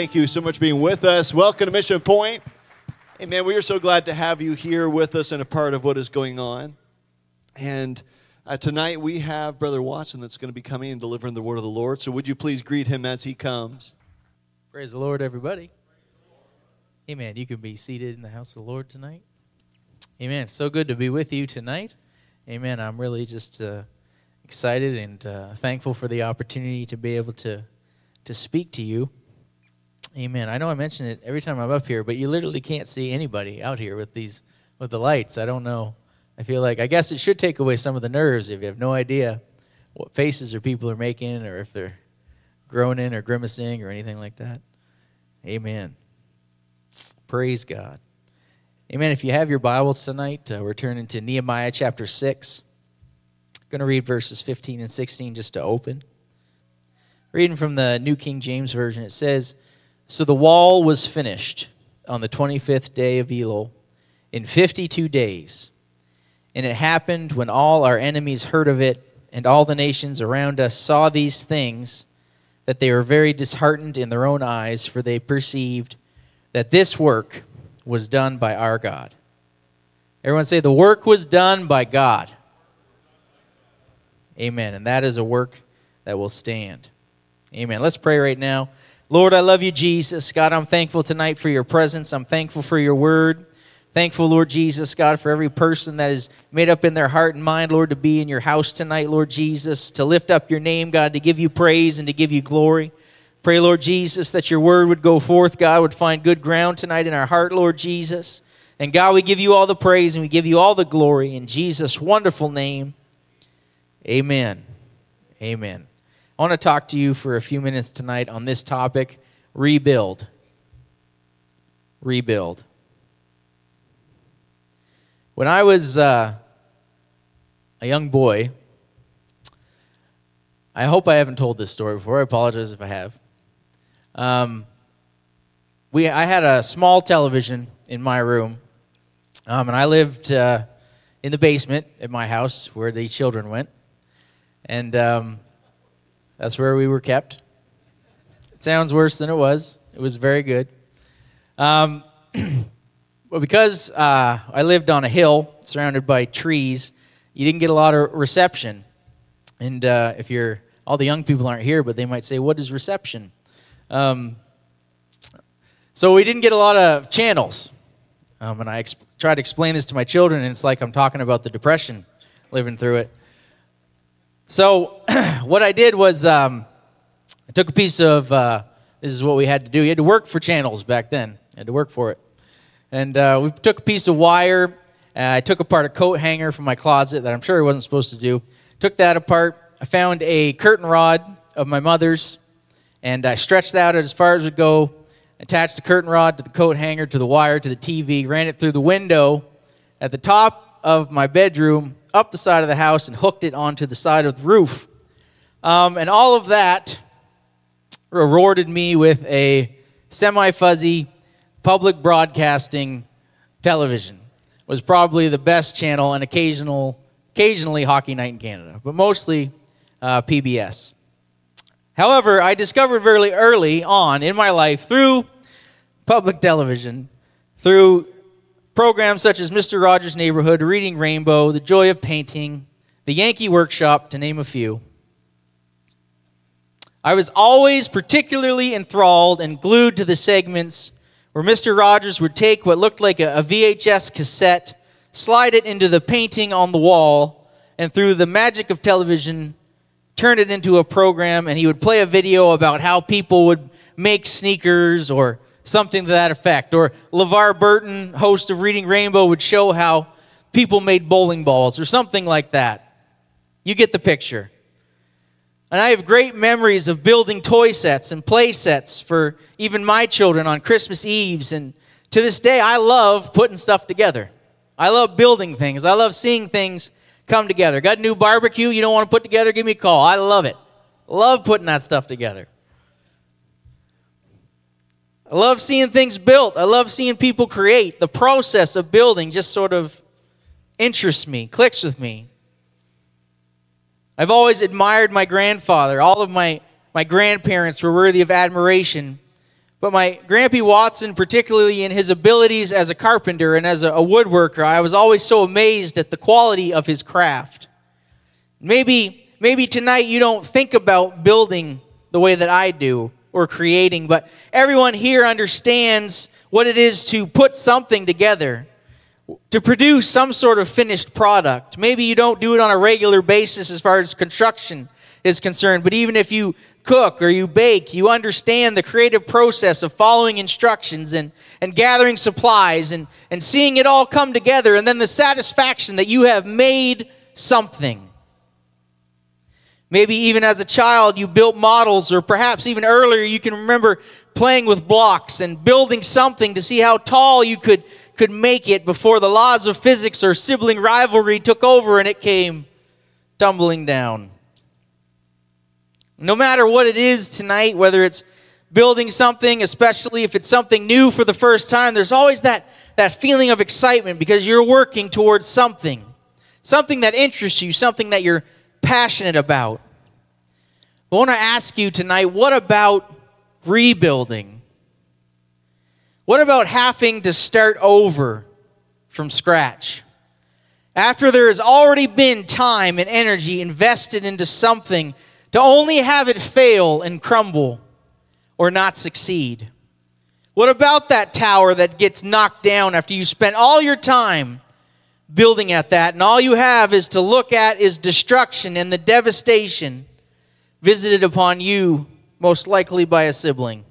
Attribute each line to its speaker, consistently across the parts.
Speaker 1: Thank you so much for being with us. Welcome to Mission Point. Hey, man, we are so glad to have you here with us and a part of what is going on. And uh, tonight we have Brother Watson that's going to be coming and delivering the word of the Lord. So would you please greet him as he comes?
Speaker 2: Praise the Lord, everybody. Amen. You can be seated in the house of the Lord tonight. Amen. So good to be with you tonight. Amen. I'm really just uh, excited and uh, thankful for the opportunity to be able to to speak to you. Amen. I know I mention it every time I'm up here, but you literally can't see anybody out here with these with the lights. I don't know. I feel like I guess it should take away some of the nerves if you have no idea what faces or people are making or if they're groaning or grimacing or anything like that. Amen. Praise God. Amen. If you have your Bibles tonight, uh, we're turning to Nehemiah chapter 6. I'm going to read verses 15 and 16 just to open. Reading from the New King James Version, it says, so the wall was finished on the 25th day of Elul in 52 days. And it happened when all our enemies heard of it, and all the nations around us saw these things, that they were very disheartened in their own eyes, for they perceived that this work was done by our God. Everyone say, The work was done by God. Amen. And that is a work that will stand. Amen. Let's pray right now. Lord, I love you, Jesus. God, I'm thankful tonight for your presence. I'm thankful for your word. Thankful, Lord Jesus, God, for every person that is made up in their heart and mind, Lord, to be in your house tonight, Lord Jesus, to lift up your name, God, to give you praise and to give you glory. Pray, Lord Jesus, that your word would go forth, God, would find good ground tonight in our heart, Lord Jesus. And God, we give you all the praise and we give you all the glory in Jesus' wonderful name. Amen. Amen. I want to talk to you for a few minutes tonight on this topic rebuild. Rebuild. When I was uh, a young boy, I hope I haven't told this story before. I apologize if I have. Um, we, I had a small television in my room, um, and I lived uh, in the basement at my house where the children went. And um, that's where we were kept. It sounds worse than it was. It was very good. Um, well, because uh, I lived on a hill surrounded by trees, you didn't get a lot of reception. And uh, if you're, all the young people aren't here, but they might say, What is reception? Um, so we didn't get a lot of channels. Um, and I ex- try to explain this to my children, and it's like I'm talking about the Depression, living through it. So, what I did was um, I took a piece of, uh, this is what we had to do. You had to work for channels back then, you had to work for it. And uh, we took a piece of wire. Uh, I took apart a coat hanger from my closet that I'm sure I wasn't supposed to do. Took that apart. I found a curtain rod of my mother's, and I stretched that out as far as it would go. Attached the curtain rod to the coat hanger, to the wire, to the TV, ran it through the window at the top of my bedroom up the side of the house and hooked it onto the side of the roof. Um, and all of that rewarded me with a semi fuzzy public broadcasting television. It was probably the best channel and occasional, occasionally Hockey Night in Canada, but mostly uh, PBS. However, I discovered very early on in my life through public television, through Programs such as Mr. Rogers' Neighborhood, Reading Rainbow, The Joy of Painting, The Yankee Workshop, to name a few. I was always particularly enthralled and glued to the segments where Mr. Rogers would take what looked like a, VHS cassette, slide it into the painting on the wall, and through the magic of television, turn it into a program, and he would play a video about how people would make sneakers or something to that effect. Or LeVar Burton, host of Reading Rainbow, would show how people made bowling balls or something like that. You get the picture. And I have great memories of building toy sets and play sets for even my children on Christmas Eves. And to this day, I love putting stuff together. I love building things. I love seeing things come together. Got a new barbecue you don't want to put together? Give me a call. I love it. Love putting that stuff together. I love seeing things built. I love seeing people create. The process of building just sort of interests me, clicks with me. I've always admired my grandfather. All of my, my grandparents were worthy of admiration. But my Grampy Watson, particularly in his abilities as a carpenter and as a, a woodworker, I was always so amazed at the quality of his craft. Maybe, maybe tonight you don't think about building the way that I do or creating, but everyone here understands what it is to put something together, to produce some sort of finished product. Maybe you don't do it on a regular basis as far as construction is concerned, but even if you cook or you bake, you understand the creative process of following instructions and, and gathering supplies and, and seeing it all come together, and then the satisfaction that you have made something. Maybe even as a child, you built models, or perhaps even earlier, you can remember playing with blocks and building something to see how tall you could, could make it before the laws of physics or sibling rivalry took over and it came tumbling down. No matter what it is tonight, whether it's building something, especially if it's something new for the first time, there's always that, that feeling of excitement because you're working towards something. Something that interests you, something that you're passionate about. I want to ask you tonight what about rebuilding? What about having to start over from scratch? After there has already been time and energy invested into something to only have it fail and crumble or not succeed? What about that tower that gets knocked down after you spent all your time building at that, and all you have is to look at is destruction and the devastation visited upon you, most likely by a sibling.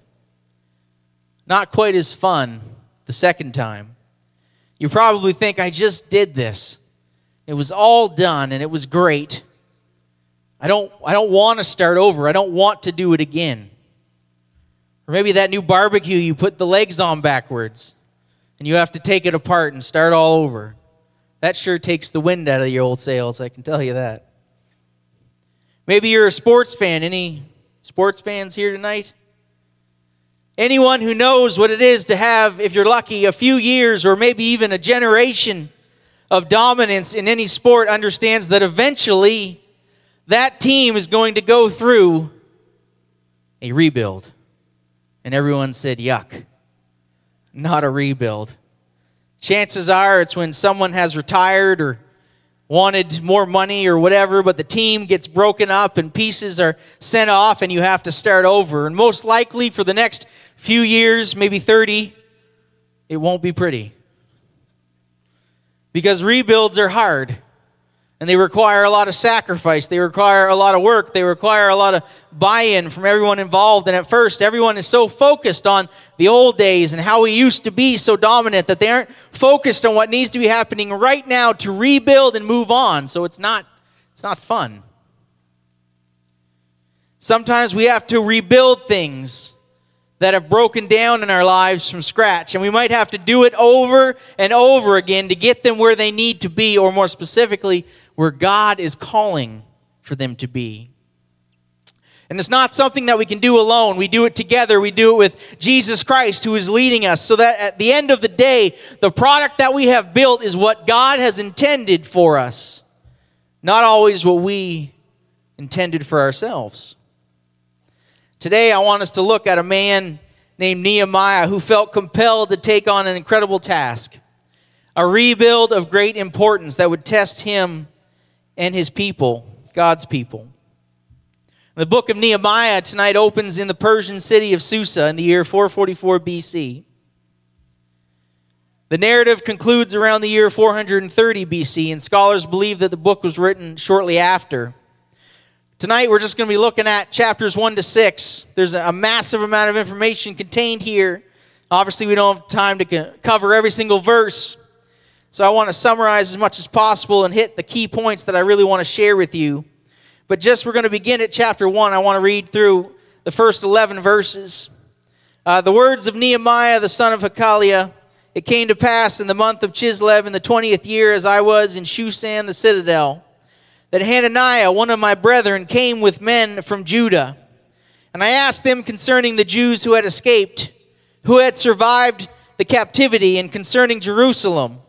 Speaker 2: Not quite as fun the second time. You probably think, I just did this. It was all done and it was great. I don't, I don't want to start over. I don't want to do it again. Or maybe that new barbecue, you put the legs on backwards and you have to take it apart and start all over. That sure takes the wind out of your old sails, I can tell you that. Maybe you're a sports fan. Any sports fans here tonight? Anyone who knows what it is to have, if you're lucky, a few years or maybe even a generation of dominance in any sport understands that eventually that team is going to go through a rebuild. And everyone said, yuck, not a rebuild. Chances are it's when someone has retired or wanted more money or whatever, but the team gets broken up and pieces are sent off and you have to start over. And most likely for the next few years, maybe 30, it won't be pretty. Because rebuilds are hard. And they require a lot of sacrifice. They require a lot of work. They require a lot of buy in from everyone involved. And at first, everyone is so focused on the old days and how we used to be so dominant that they aren't focused on what needs to be happening right now to rebuild and move on. So it's not, it's not fun. Sometimes we have to rebuild things that have broken down in our lives from scratch. And we might have to do it over and over again to get them where they need to be, or more specifically, where God is calling for them to be. And it's not something that we can do alone. We do it together. We do it with Jesus Christ who is leading us so that at the end of the day, the product that we have built is what God has intended for us, not always what we intended for ourselves. Today, I want us to look at a man named Nehemiah who felt compelled to take on an incredible task, a rebuild of great importance that would test him and his people, God's people. The book of Nehemiah tonight opens in the Persian city of Susa in the year 444 BC. The narrative concludes around the year 430 BC, and scholars believe that the book was written shortly after. Tonight, we're just going to be looking at chapters 1 to 6. There's a massive amount of information contained here. Obviously, we don't have time to cover every single verse, so I want to summarize as much as possible and hit the key points that I really want to share with you. But just we're going to begin at chapter 1. I want to read through the first 11 verses. Uh, the words of Nehemiah, the son of Hachaliah. It came to pass in the month of Chislev in the 20th year, as I was in Shushan the citadel, that Hananiah, one of my brethren, came with men from Judah. And I asked them concerning the Jews who had escaped, who had survived the captivity, and concerning Jerusalem.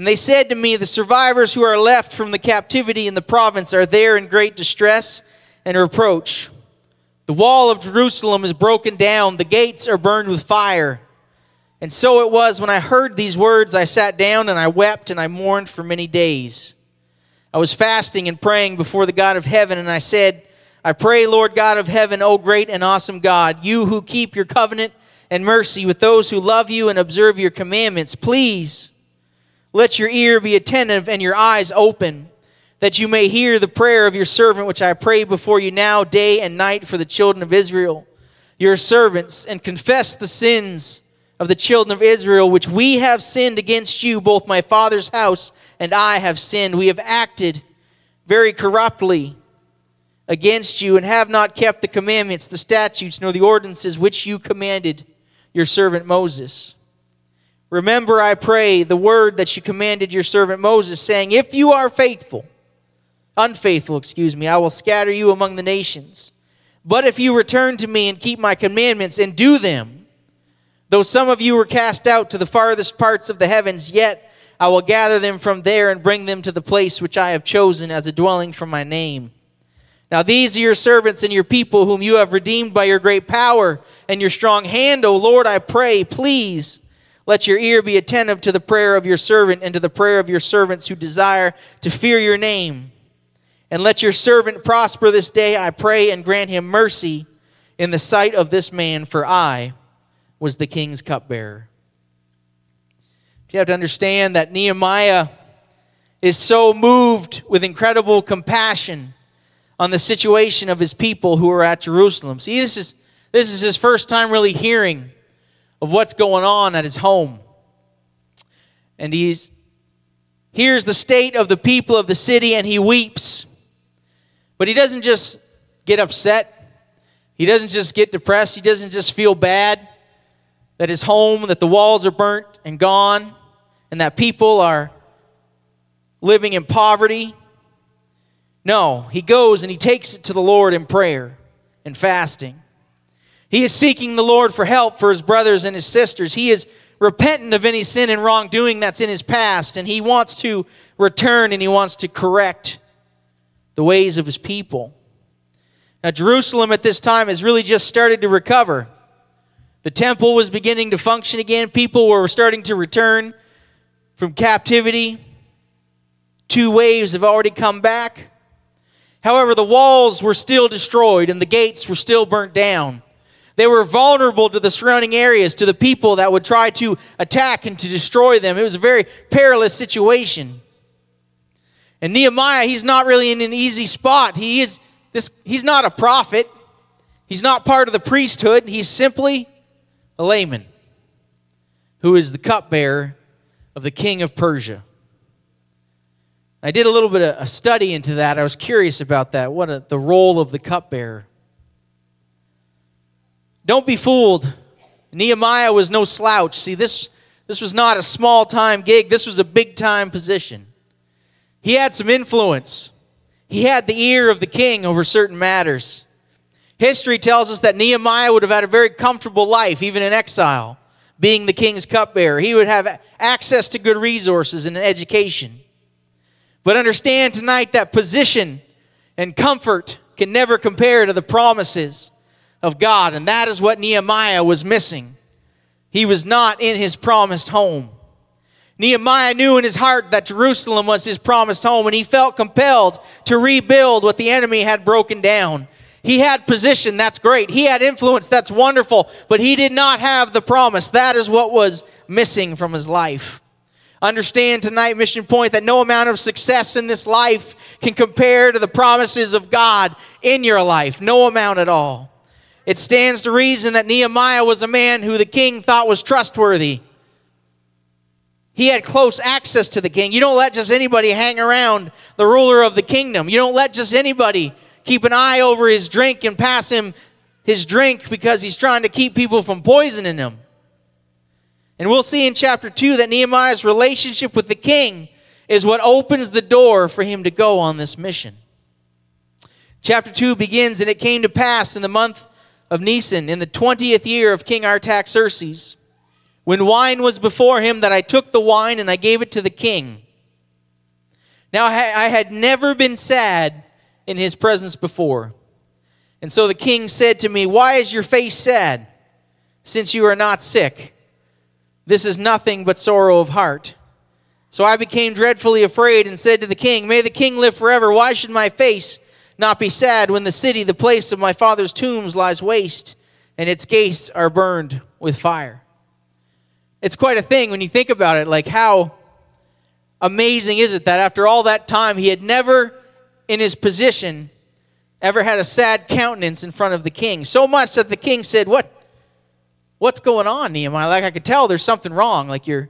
Speaker 2: And they said to me, The survivors who are left from the captivity in the province are there in great distress and reproach. The wall of Jerusalem is broken down, the gates are burned with fire. And so it was when I heard these words, I sat down and I wept and I mourned for many days. I was fasting and praying before the God of heaven, and I said, I pray, Lord God of heaven, O great and awesome God, you who keep your covenant and mercy with those who love you and observe your commandments, please let your ear be attentive and your eyes open, that you may hear the prayer of your servant, which I pray before you now, day and night, for the children of Israel, your servants, and confess the sins of the children of Israel, which we have sinned against you, both my father's house and I have sinned. We have acted very corruptly against you, and have not kept the commandments, the statutes, nor the ordinances which you commanded your servant Moses. Remember, I pray, the word that you commanded your servant Moses, saying, If you are faithful, unfaithful, excuse me, I will scatter you among the nations. But if you return to me and keep my commandments and do them, though some of you were cast out to the farthest parts of the heavens, yet I will gather them from there and bring them to the place which I have chosen as a dwelling for my name. Now these are your servants and your people whom you have redeemed by your great power and your strong hand, O Lord, I pray, please let your ear be attentive to the prayer of your servant and to the prayer of your servants who desire to fear your name. And let your servant prosper this day, I pray, and grant him mercy in the sight of this man, for I was the king's cupbearer. You have to understand that Nehemiah is so moved with incredible compassion on the situation of his people who are at Jerusalem. See, this is, this is his first time really hearing of what's going on at his home. And he's hears the state of the people of the city and he weeps. But he doesn't just get upset. He doesn't just get depressed. He doesn't just feel bad that his home, that the walls are burnt and gone, and that people are living in poverty. No, he goes and he takes it to the Lord in prayer and fasting. He is seeking the Lord for help for his brothers and his sisters. He is repentant of any sin and wrongdoing that's in his past, and he wants to return and he wants to correct the ways of his people. Now, Jerusalem at this time has really just started to recover. The temple was beginning to function again. People were starting to return from captivity. Two waves have already come back. However, the walls were still destroyed and the gates were still burnt down. They were vulnerable to the surrounding areas, to the people that would try to attack and to destroy them. It was a very perilous situation. And Nehemiah, he's not really in an easy spot. He is this he's not a prophet. He's not part of the priesthood. He's simply a layman who is the cupbearer of the king of Persia. I did a little bit of a study into that. I was curious about that. What a, the role of the cupbearer. Don't be fooled. Nehemiah was no slouch. See, this, this was not a small time gig, this was a big time position. He had some influence, he had the ear of the king over certain matters. History tells us that Nehemiah would have had a very comfortable life, even in exile, being the king's cupbearer. He would have access to good resources and education. But understand tonight that position and comfort can never compare to the promises of God. And that is what Nehemiah was missing. He was not in his promised home. Nehemiah knew in his heart that Jerusalem was his promised home, and he felt compelled to rebuild what the enemy had broken down. He had position, that's great. He had influence, that's wonderful, but he did not have the promise. That is what was missing from his life. Understand tonight, Mission Point, that no amount of success in this life can compare to the promises of God in your life. No amount at all. It stands to reason that Nehemiah was a man who the king thought was trustworthy. He had close access to the king. You don't let just anybody hang around the ruler of the kingdom. You don't let just anybody keep an eye over his drink and pass him his drink because he's trying to keep people from poisoning him. And we'll see in chapter 2 that Nehemiah's relationship with the king is what opens the door for him to go on this mission. Chapter 2 begins, and it came to pass in the month of Nisan, in the 20th year of King Artaxerxes, when wine was before him, that I took the wine and I gave it to the king. Now I had never been sad in his presence before. And so the king said to me, Why is your face sad, since you are not sick? This is nothing but sorrow of heart. So I became dreadfully afraid and said to the king, May the king live forever. Why should my face not be sad when the city, the place of my father's tombs, lies waste and its gates are burned with fire? It's quite a thing when you think about it. Like, how amazing is it that after all that time, he had never, in his position, ever had a sad countenance in front of the king? So much that the king said, What? What's going on, Nehemiah? Like, I could tell there's something wrong. Like, your,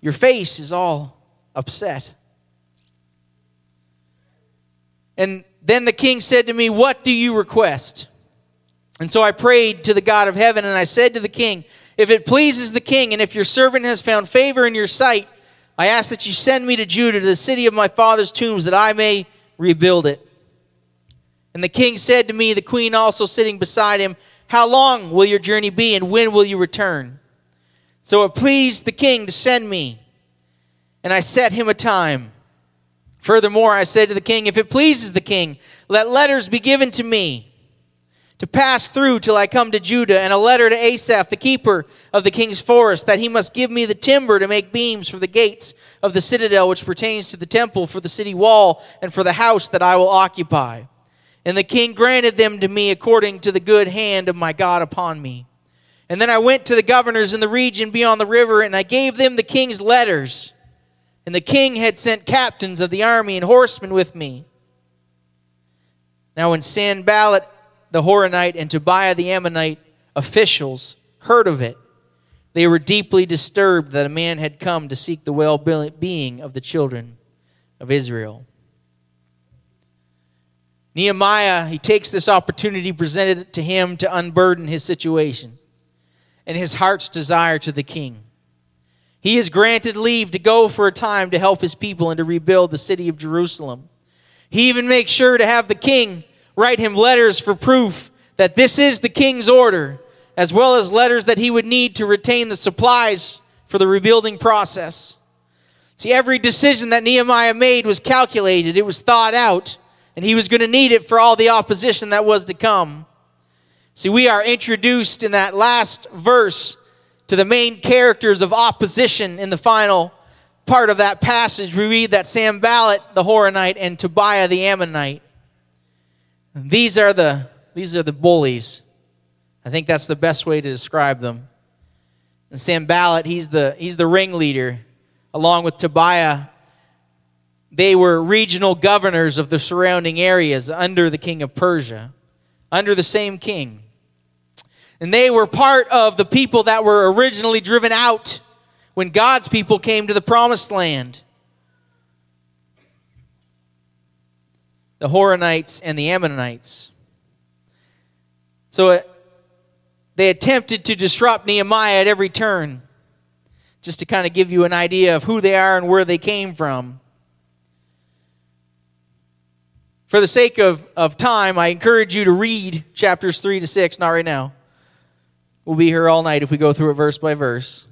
Speaker 2: your face is all upset. And then the king said to me, What do you request? And so I prayed to the God of heaven, and I said to the king, If it pleases the king, and if your servant has found favor in your sight, I ask that you send me to Judah, to the city of my father's tombs, that I may rebuild it. And the king said to me, the queen also sitting beside him, how long will your journey be, and when will you return? So it pleased the king to send me, and I set him a time. Furthermore, I said to the king, If it pleases the king, let letters be given to me to pass through till I come to Judah, and a letter to Asaph, the keeper of the king's forest, that he must give me the timber to make beams for the gates of the citadel which pertains to the temple, for the city wall, and for the house that I will occupy. And the king granted them to me according to the good hand of my God upon me. And then I went to the governors in the region beyond the river, and I gave them the king's letters. And the king had sent captains of the army and horsemen with me. Now, when Sanballat the Horonite and Tobiah the Ammonite officials heard of it, they were deeply disturbed that a man had come to seek the well being of the children of Israel. Nehemiah, he takes this opportunity presented to him to unburden his situation and his heart's desire to the king. He is granted leave to go for a time to help his people and to rebuild the city of Jerusalem. He even makes sure to have the king write him letters for proof that this is the king's order, as well as letters that he would need to retain the supplies for the rebuilding process. See, every decision that Nehemiah made was calculated, it was thought out and he was going to need it for all the opposition that was to come. See, we are introduced in that last verse to the main characters of opposition in the final part of that passage. We read that Sanballat the Horonite and Tobiah the Ammonite. These are the these are the bullies. I think that's the best way to describe them. And Sanballat, he's the he's the ringleader, along with Tobiah they were regional governors of the surrounding areas under the king of Persia, under the same king. And they were part of the people that were originally driven out when God's people came to the promised land. The Horonites and the Ammonites. So it, they attempted to disrupt Nehemiah at every turn, just to kind of give you an idea of who they are and where they came from. For the sake of, of time, I encourage you to read chapters 3 to 6, not right now. We'll be here all night if we go through it verse by verse.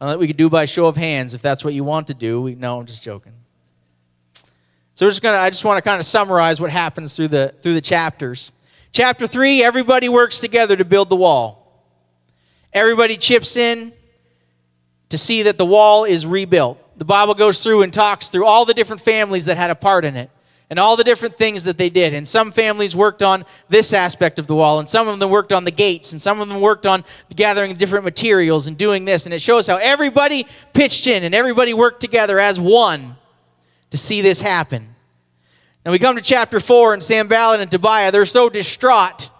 Speaker 2: Uh, we could do by show of hands if that's what you want to do. We, no, I'm just joking. So we're just gonna. I just want to kind of summarize what happens through the through the chapters. Chapter three, everybody works together to build the wall. Everybody chips in to see that the wall is rebuilt the Bible goes through and talks through all the different families that had a part in it and all the different things that they did. And some families worked on this aspect of the wall, and some of them worked on the gates, and some of them worked on gathering different materials and doing this. And it shows how everybody pitched in and everybody worked together as one to see this happen. And we come to chapter 4, and Sanballat and Tobiah, they're so distraught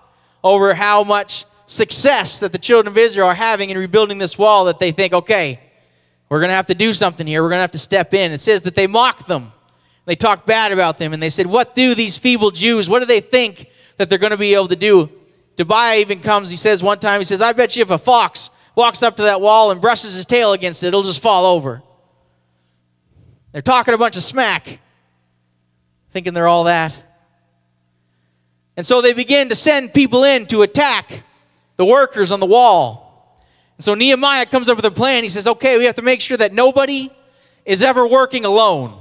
Speaker 2: over how much success that the children of Israel are having in rebuilding this wall that they think, okay, We're going to have to do something here. We're going to have to step in. It says that they mocked them. They talked bad about them, and they said, What do these feeble Jews, what do they think that they're going to be able to do? Tobiah even comes, he says one time, he says, I bet you if a fox walks up to that wall and brushes his tail against it, it'll just fall over. They're talking a bunch of smack, thinking they're all that. And so they begin to send people in to attack the workers on the wall. And so Nehemiah comes up with a plan. He says, okay, we have to make sure that nobody is ever working alone.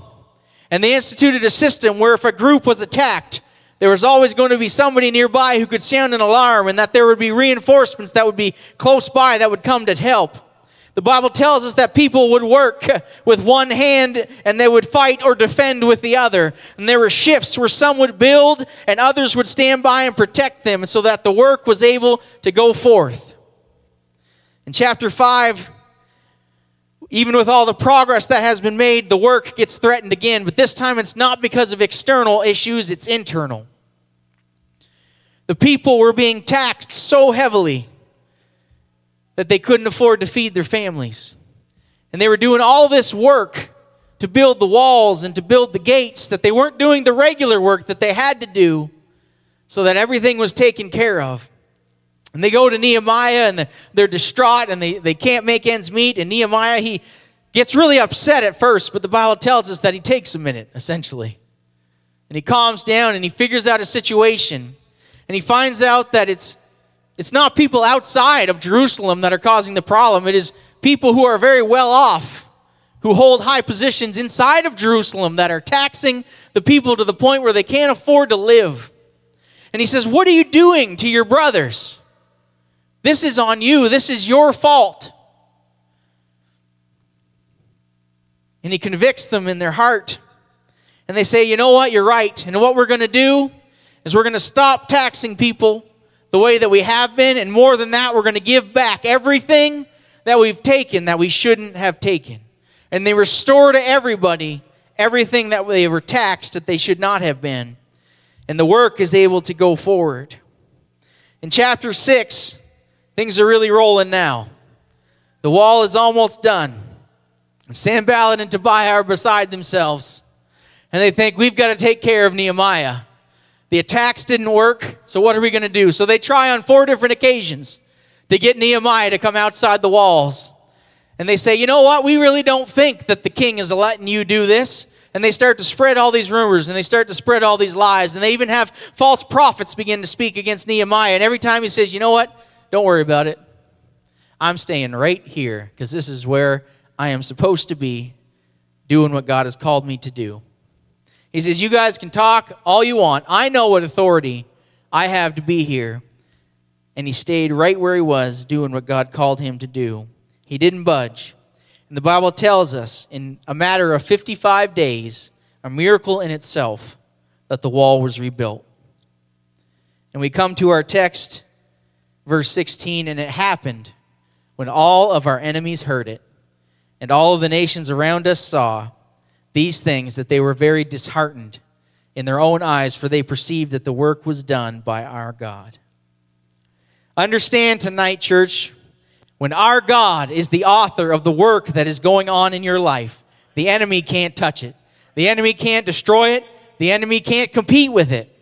Speaker 2: And they instituted a system where if a group was attacked, there was always going to be somebody nearby who could sound an alarm and that there would be reinforcements that would be close by that would come to help. The Bible tells us that people would work with one hand and they would fight or defend with the other. And there were shifts where some would build and others would stand by and protect them so that the work was able to go forth. In chapter 5, even with all the progress that has been made, the work gets threatened again, but this time it's not because of external issues, it's internal. The people were being taxed so heavily that they couldn't afford to feed their families. And they were doing all this work to build the walls and to build the gates that they weren't doing the regular work that they had to do so that everything was taken care of. And they go to Nehemiah and they're distraught and they, they can't make ends meet. And Nehemiah, he gets really upset at first, but the Bible tells us that he takes a minute, essentially. And he calms down and he figures out a situation and he finds out that it's, it's not people outside of Jerusalem that are causing the problem. It is people who are very well off, who hold high positions inside of Jerusalem that are taxing the people to the point where they can't afford to live. And he says, What are you doing to your brothers? This is on you. This is your fault. And he convicts them in their heart. And they say, You know what? You're right. And what we're going to do is we're going to stop taxing people the way that we have been. And more than that, we're going to give back everything that we've taken that we shouldn't have taken. And they restore to everybody everything that they were taxed that they should not have been. And the work is able to go forward. In chapter 6, things are really rolling now. The wall is almost done. Sanballat and Tobiah are beside themselves. And they think, we've got to take care of Nehemiah. The attacks didn't work, so what are we going to do? So they try on four different occasions to get Nehemiah to come outside the walls. And they say, you know what? We really don't think that the king is letting you do this. And they start to spread all these rumors and they start to spread all these lies. And they even have false prophets begin to speak against Nehemiah. And every time he says, you know what? Don't worry about it. I'm staying right here because this is where I am supposed to be doing what God has called me to do. He says, You guys can talk all you want. I know what authority I have to be here. And he stayed right where he was, doing what God called him to do. He didn't budge. And the Bible tells us in a matter of 55 days, a miracle in itself, that the wall was rebuilt. And we come to our text, verse 16, and it happened when all of our enemies heard it, and all of the nations around us saw these things that they were very disheartened in their own eyes, for they perceived that the work was done by our God. Understand tonight, church, when our God is the author of the work that is going on in your life, the enemy can't touch it. The enemy can't destroy it. The enemy can't compete with it.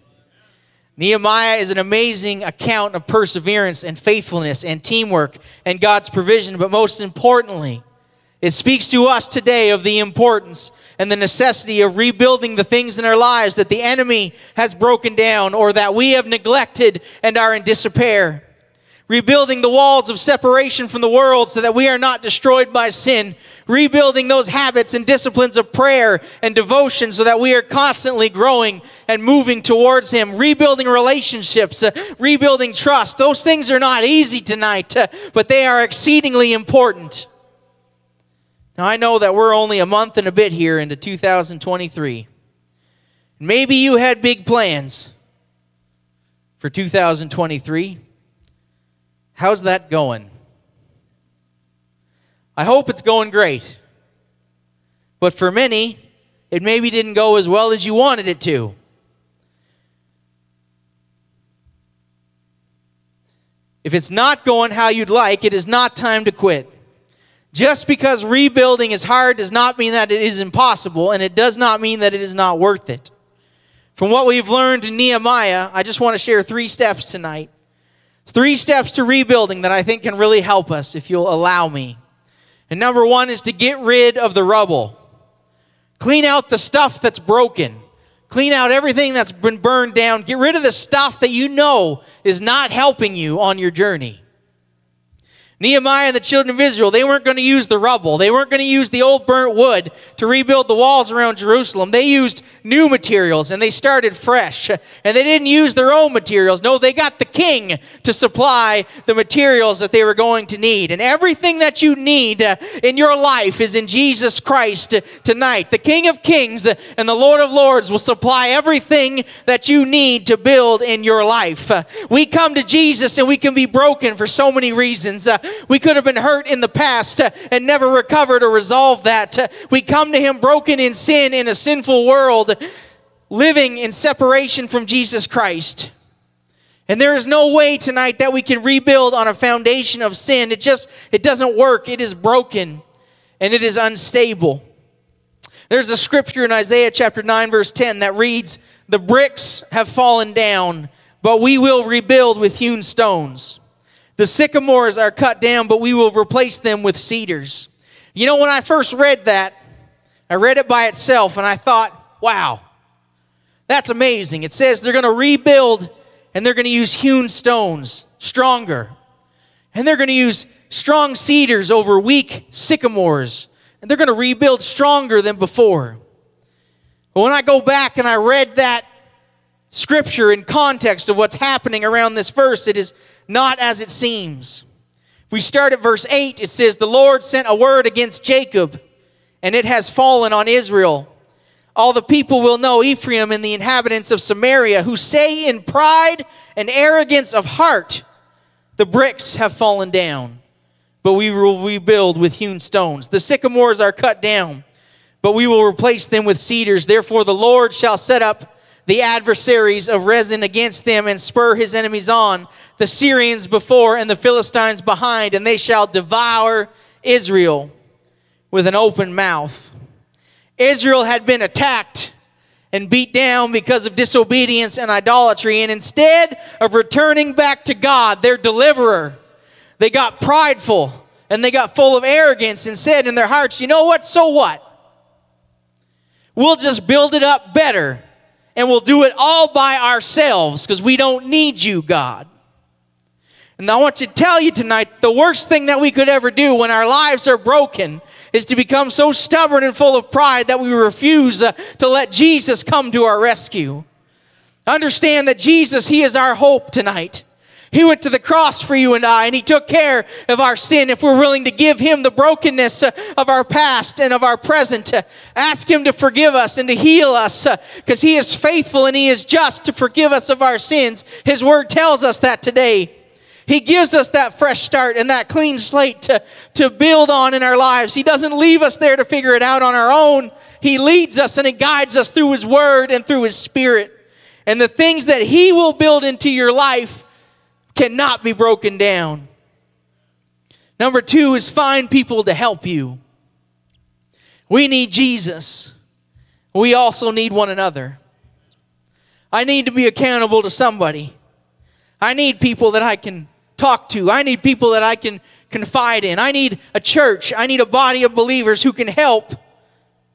Speaker 2: Nehemiah is an amazing account of perseverance and faithfulness and teamwork and God's provision, but most importantly, it speaks to us today of the importance and the necessity of rebuilding the things in our lives that the enemy has broken down or that we have neglected and are in despair. Rebuilding the walls of separation from the world so that we are not destroyed by sin. Rebuilding those habits and disciplines of prayer and devotion so that we are constantly growing and moving towards Him. Rebuilding relationships, uh, rebuilding trust. Those things are not easy tonight, uh, but they are exceedingly important. Now, I know that we're only a month and a bit here into 2023. Maybe you had big plans for 2023. How's that going? I hope it's going great. But for many, it maybe didn't go as well as you wanted it to. If it's not going how you'd like, it is not time to quit. Just because rebuilding is hard does not mean that it is impossible, and it does not mean that it is not worth it. From what we've learned in Nehemiah, I just want to share three steps tonight. Three steps to rebuilding that I think can really help us if you'll allow me. And number one is to get rid of the rubble. Clean out the stuff that's broken. Clean out everything that's been burned down. Get rid of the stuff that you know is not helping you on your journey. Nehemiah and the children of Israel, they weren't going to use the rubble. They weren't going to use the old burnt wood to rebuild the walls around Jerusalem. They used new materials and they started fresh. And they didn't use their own materials. No, they got the king to supply the materials that they were going to need. And everything that you need uh, in your life is in Jesus Christ tonight. The King of Kings and the Lord of Lords will supply everything that you need to build in your life. Uh, we come to Jesus and we can be broken for so many reasons. We could have been hurt in the past uh, and never recovered or resolved that. Uh, we come to Him broken in sin in a sinful world, living in separation from Jesus Christ. And there is no way tonight that we can rebuild on a foundation of sin. It just, it doesn't work. It is broken and it is unstable. There's a scripture in Isaiah chapter 9 verse 10 that reads, The bricks have fallen down, but we will rebuild with hewn stones. The sycamores are cut down, but we will replace them with cedars. You know, when I first read that, I read it by itself and I thought, wow, that's amazing. It says they're going to rebuild and they're going to use hewn stones, stronger. And they're going to use strong cedars over weak sycamores. And they're going to rebuild stronger than before. But when I go back and I read that scripture in context of what's happening around this verse, it is not as it seems. If we start at verse 8, it says, The Lord sent a word against Jacob, and it has fallen on Israel. All the people will know Ephraim and the inhabitants of Samaria, who say in pride and arrogance of heart, The bricks have fallen down, but we will rebuild with hewn stones. The sycamores are cut down, but we will replace them with cedars. Therefore, the Lord shall set up the adversaries of Rezin against them and spur his enemies on, the Syrians before and the Philistines behind, and they shall devour Israel with an open mouth. Israel had been attacked and beat down because of disobedience and idolatry, and instead of returning back to God, their deliverer, they got prideful and they got full of arrogance and said in their hearts, You know what? So what? We'll just build it up better and we'll do it all by ourselves because we don't need you, God. And I want to tell you tonight the worst thing that we could ever do when our lives are broken is to become so stubborn and full of pride that we refuse uh, to let Jesus come to our rescue. Understand that Jesus, He is our hope tonight. He went to the cross for you and I, and He took care of our sin if we're willing to give Him the brokenness uh, of our past and of our present. Ask Him to forgive us and to heal us because uh, He is faithful and He is just to forgive us of our sins. His Word tells us that today. He gives us that fresh start and that clean slate to, to build on in our lives. He doesn't leave us there to figure it out on our own. He leads us and He guides us through His Word and through His Spirit. And the things that He will build into your life cannot be broken down. Number two is find people to help you. We need Jesus. We also need one another. I need to be accountable to somebody. I need people that I can talk to. I need people that I can confide in. I need a church. I need a body of believers who can help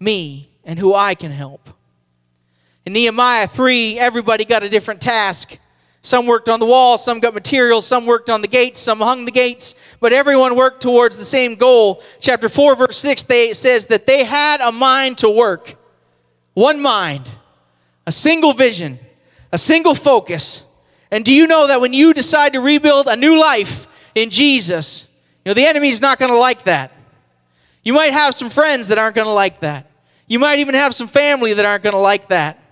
Speaker 2: me and who I can help. In Nehemiah 3, everybody got a different task. Some worked on the wall, some got materials, some worked on the gates, some hung the gates, but everyone worked towards the same goal. Chapter 4, verse 6 they, says that they had a mind to work. One mind, a single vision, a single focus. And do you know that when you decide to rebuild a new life in Jesus, you know, the enemy's not going to like that. You might have some friends that aren't going to like that. You might even have some family that aren't going to like that.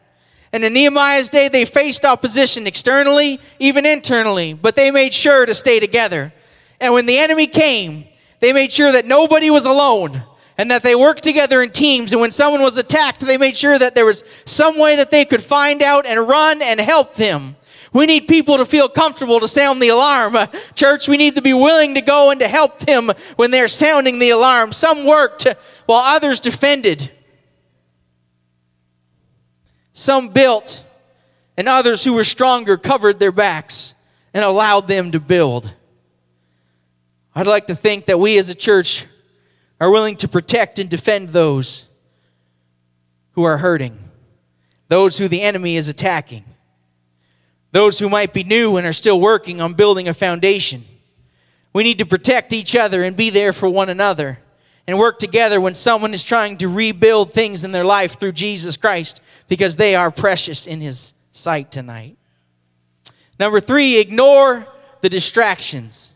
Speaker 2: And in Nehemiah's day, they faced opposition externally, even internally, but they made sure to stay together. And when the enemy came, they made sure that nobody was alone. and that they worked together in teams. And when someone was attacked, they made sure that there was some way that they could find out and run and help them. We need people to feel comfortable to sound the alarm. Church, we need to be willing to go and to help them when they're sounding the alarm. Some worked while others defended. Some built, and others who were stronger covered their backs and allowed them to build. I'd like to think that we as a church are willing to protect and defend those who are hurting, those who the enemy is attacking those who might be new and are still working on building a foundation. We need to protect each other and be there for one another and work together when someone is trying to rebuild things in their life through Jesus Christ because they are precious in His sight tonight. Number three, ignore the distractions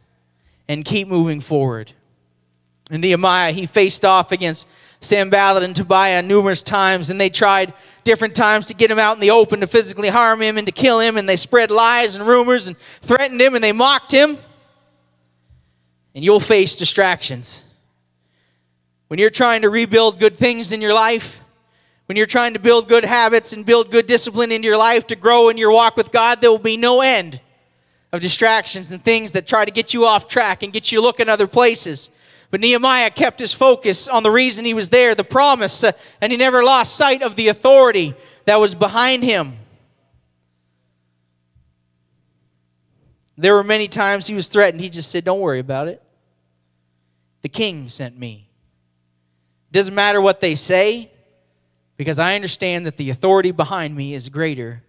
Speaker 2: and keep moving forward. And Nehemiah, he faced off against Sanballat and Tobiah numerous times, and they tried different times to get him out in the open to physically harm him and to kill him, and they spread lies and rumors and threatened him and they mocked him. And you'll face distractions. When you're trying to rebuild good things in your life, when you're trying to build good habits and build good discipline into your life to grow in your walk with God, there will be no end of distractions and things that try to get you off track and get you looking other places. But Nehemiah kept his focus on the reason he was there, the promise, uh, and he never lost sight of the authority that was behind him. There were many times he was threatened. He just said, Don't worry about it. The king sent me. Doesn't matter what they say, because I understand that the authority behind me is greater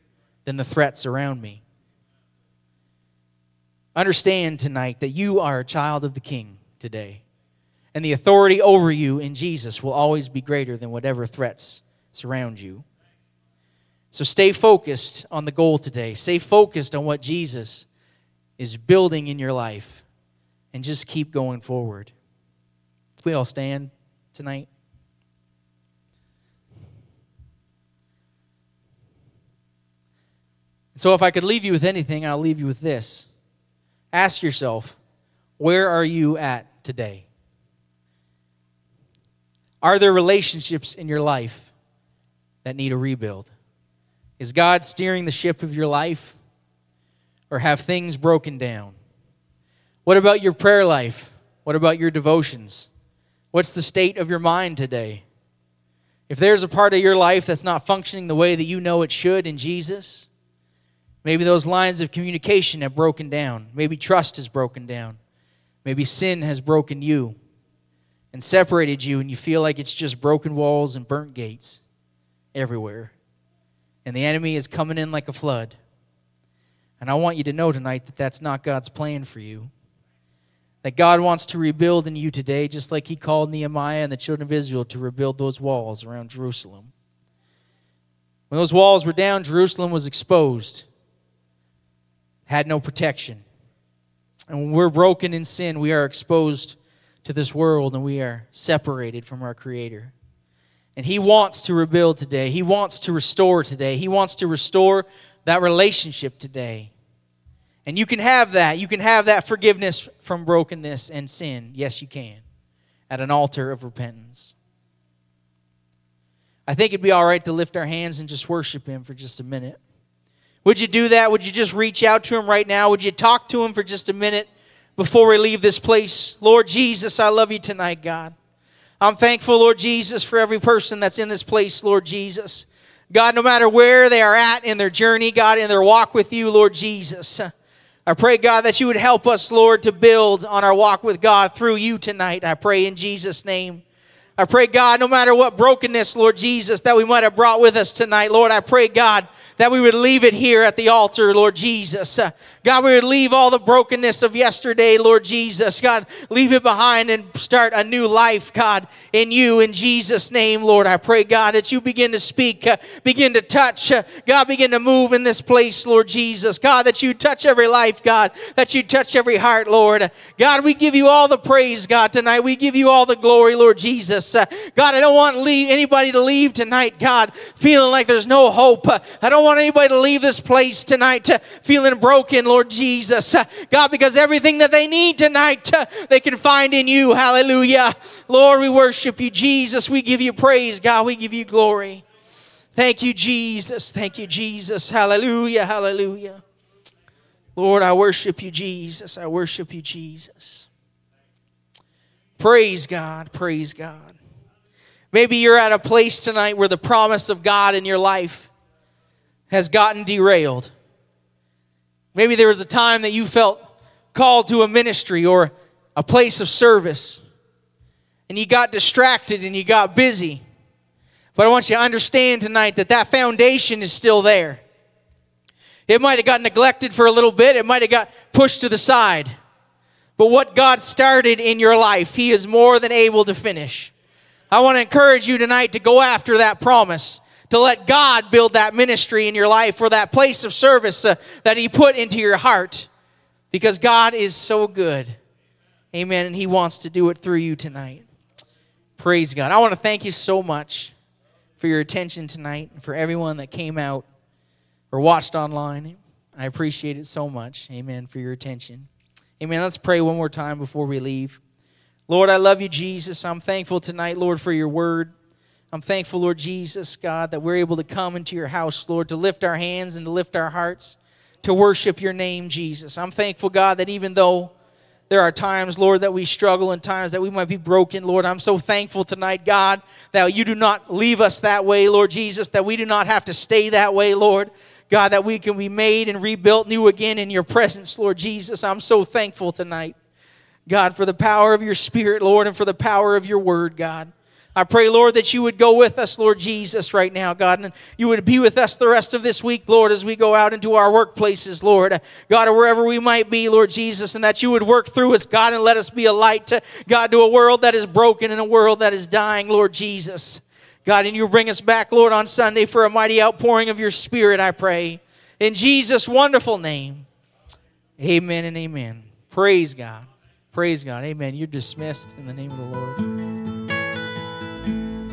Speaker 2: than the threats around me. Understand tonight that you are a child of the king today. And the authority over you in Jesus will always be greater than whatever threats surround you. So stay focused on the goal today. Stay focused on what Jesus is building in your life. And just keep going forward. If we all stand tonight. So, if I could leave you with anything, I'll leave you with this. Ask yourself, where are you at today? Are there relationships in your life that need a rebuild? Is God steering the ship of your life? Or have things broken down? What about your prayer life? What about your devotions? What's the state of your mind today? If there's a part of your life that's not functioning the way that you know it should in Jesus, maybe those lines of communication have broken down. Maybe trust has broken down. Maybe sin has broken you and separated you, and you feel like it's just broken walls and burnt gates everywhere. And the enemy is coming in like a flood. And I want you to know tonight that that's not God's plan for you. That God wants to rebuild in you today, just like He called Nehemiah and the children of Israel to rebuild those walls around Jerusalem. When those walls were down, Jerusalem was exposed, had no protection. And when we're broken in sin, we are exposed to this world and we are separated from our Creator. And He wants to rebuild today. He wants to restore today. He wants to restore that relationship today. And you can have that. You can have that forgiveness from brokenness and sin. Yes, you can. At an altar of repentance. I think it'd be all right to lift our hands and just worship Him for just a minute. Would you do that? Would you just reach out to Him right now? Would you talk to Him for just a minute? before we leave this place. Lord Jesus, I love you tonight, God. I'm thankful, Lord Jesus, for every person that's in this place, Lord Jesus. God, no matter where they are at in their journey, God, in their walk with you, Lord Jesus. I pray, God, that you would help us, Lord, to build on our walk with God through you tonight. I pray in Jesus' name. I pray, God, no matter what brokenness, Lord Jesus, that we might have brought with us tonight, Lord, I pray, God, that we would leave it here at the altar, Lord Jesus. Uh, God, we would leave all the brokenness of yesterday, Lord Jesus. God, leave it behind and start a new life, God, in you, in Jesus' name, Lord. I pray, God, that you begin to speak, uh, begin to touch, uh, God, begin to move in this place, Lord Jesus. God, that you touch every life, God, that you touch every heart, Lord. God, we give you all the praise, God, tonight. We give you all the glory, Lord Jesus. Uh, God, I don't want leave, anybody to leave tonight, God, feeling like there's no hope. Uh, I don't want anybody to leave this place tonight feeling broken, Lord Jesus. Uh, God, because everything that they need tonight, uh, they can find in you. Hallelujah. Lord, we worship you, Jesus. We give you praise, God. We give you glory. Thank you, Jesus. Thank you, Jesus. Hallelujah. Hallelujah. Lord, I worship you, Jesus. I worship you, Jesus. Praise God. Praise God. Maybe you're at a place tonight where the promise of God in your life has gotten derailed. Maybe there was a time that you felt called to a ministry or a place of service, and you got distracted and you got busy. But I want you to understand tonight that that foundation is still there. It might have got neglected for a little bit, it might have got pushed to the side. But what God started in your life, He is more than able to finish. I want to encourage you tonight to go after that promise, to let God build that ministry in your life or that place of service uh, that He put into your heart because God is so good. Amen. And He wants to do it through you tonight. Praise God. I want to thank you so much for your attention tonight and for everyone that came out or watched online. I appreciate it so much. Amen. For your attention. Amen. Let's pray one more time before we leave. Lord, I love you, Jesus. I'm thankful tonight, Lord, for your word. I'm thankful, Lord Jesus, God, that we're able to come into your house, Lord, to lift our hands and to lift our hearts, to worship your name, Jesus. I'm thankful, God, that even though there are times, Lord, that we struggle and times that we might be broken, Lord, I'm so thankful tonight, God, that you do not leave us that way, Lord Jesus, that we do not have to stay that way, Lord. God, that we can be made and rebuilt new again in your presence, Lord Jesus. I'm so thankful tonight, God, for the power of your Spirit, Lord, and for the power of your word, God. I pray, Lord, that you would go with us, Lord Jesus, right now, God, and you would be with us the rest of this week, Lord, as we go out into our workplaces, Lord, God, or wherever we might be, Lord Jesus, and that you would work through us, God, and let us be a light to, God, to a world that is broken and a world that is dying, Lord Jesus. God, and you bring us back, Lord, on Sunday for a mighty outpouring of your Spirit, I pray. In Jesus' wonderful name. Amen and amen. Praise God. Praise God. Amen. You're dismissed in the name of the Lord.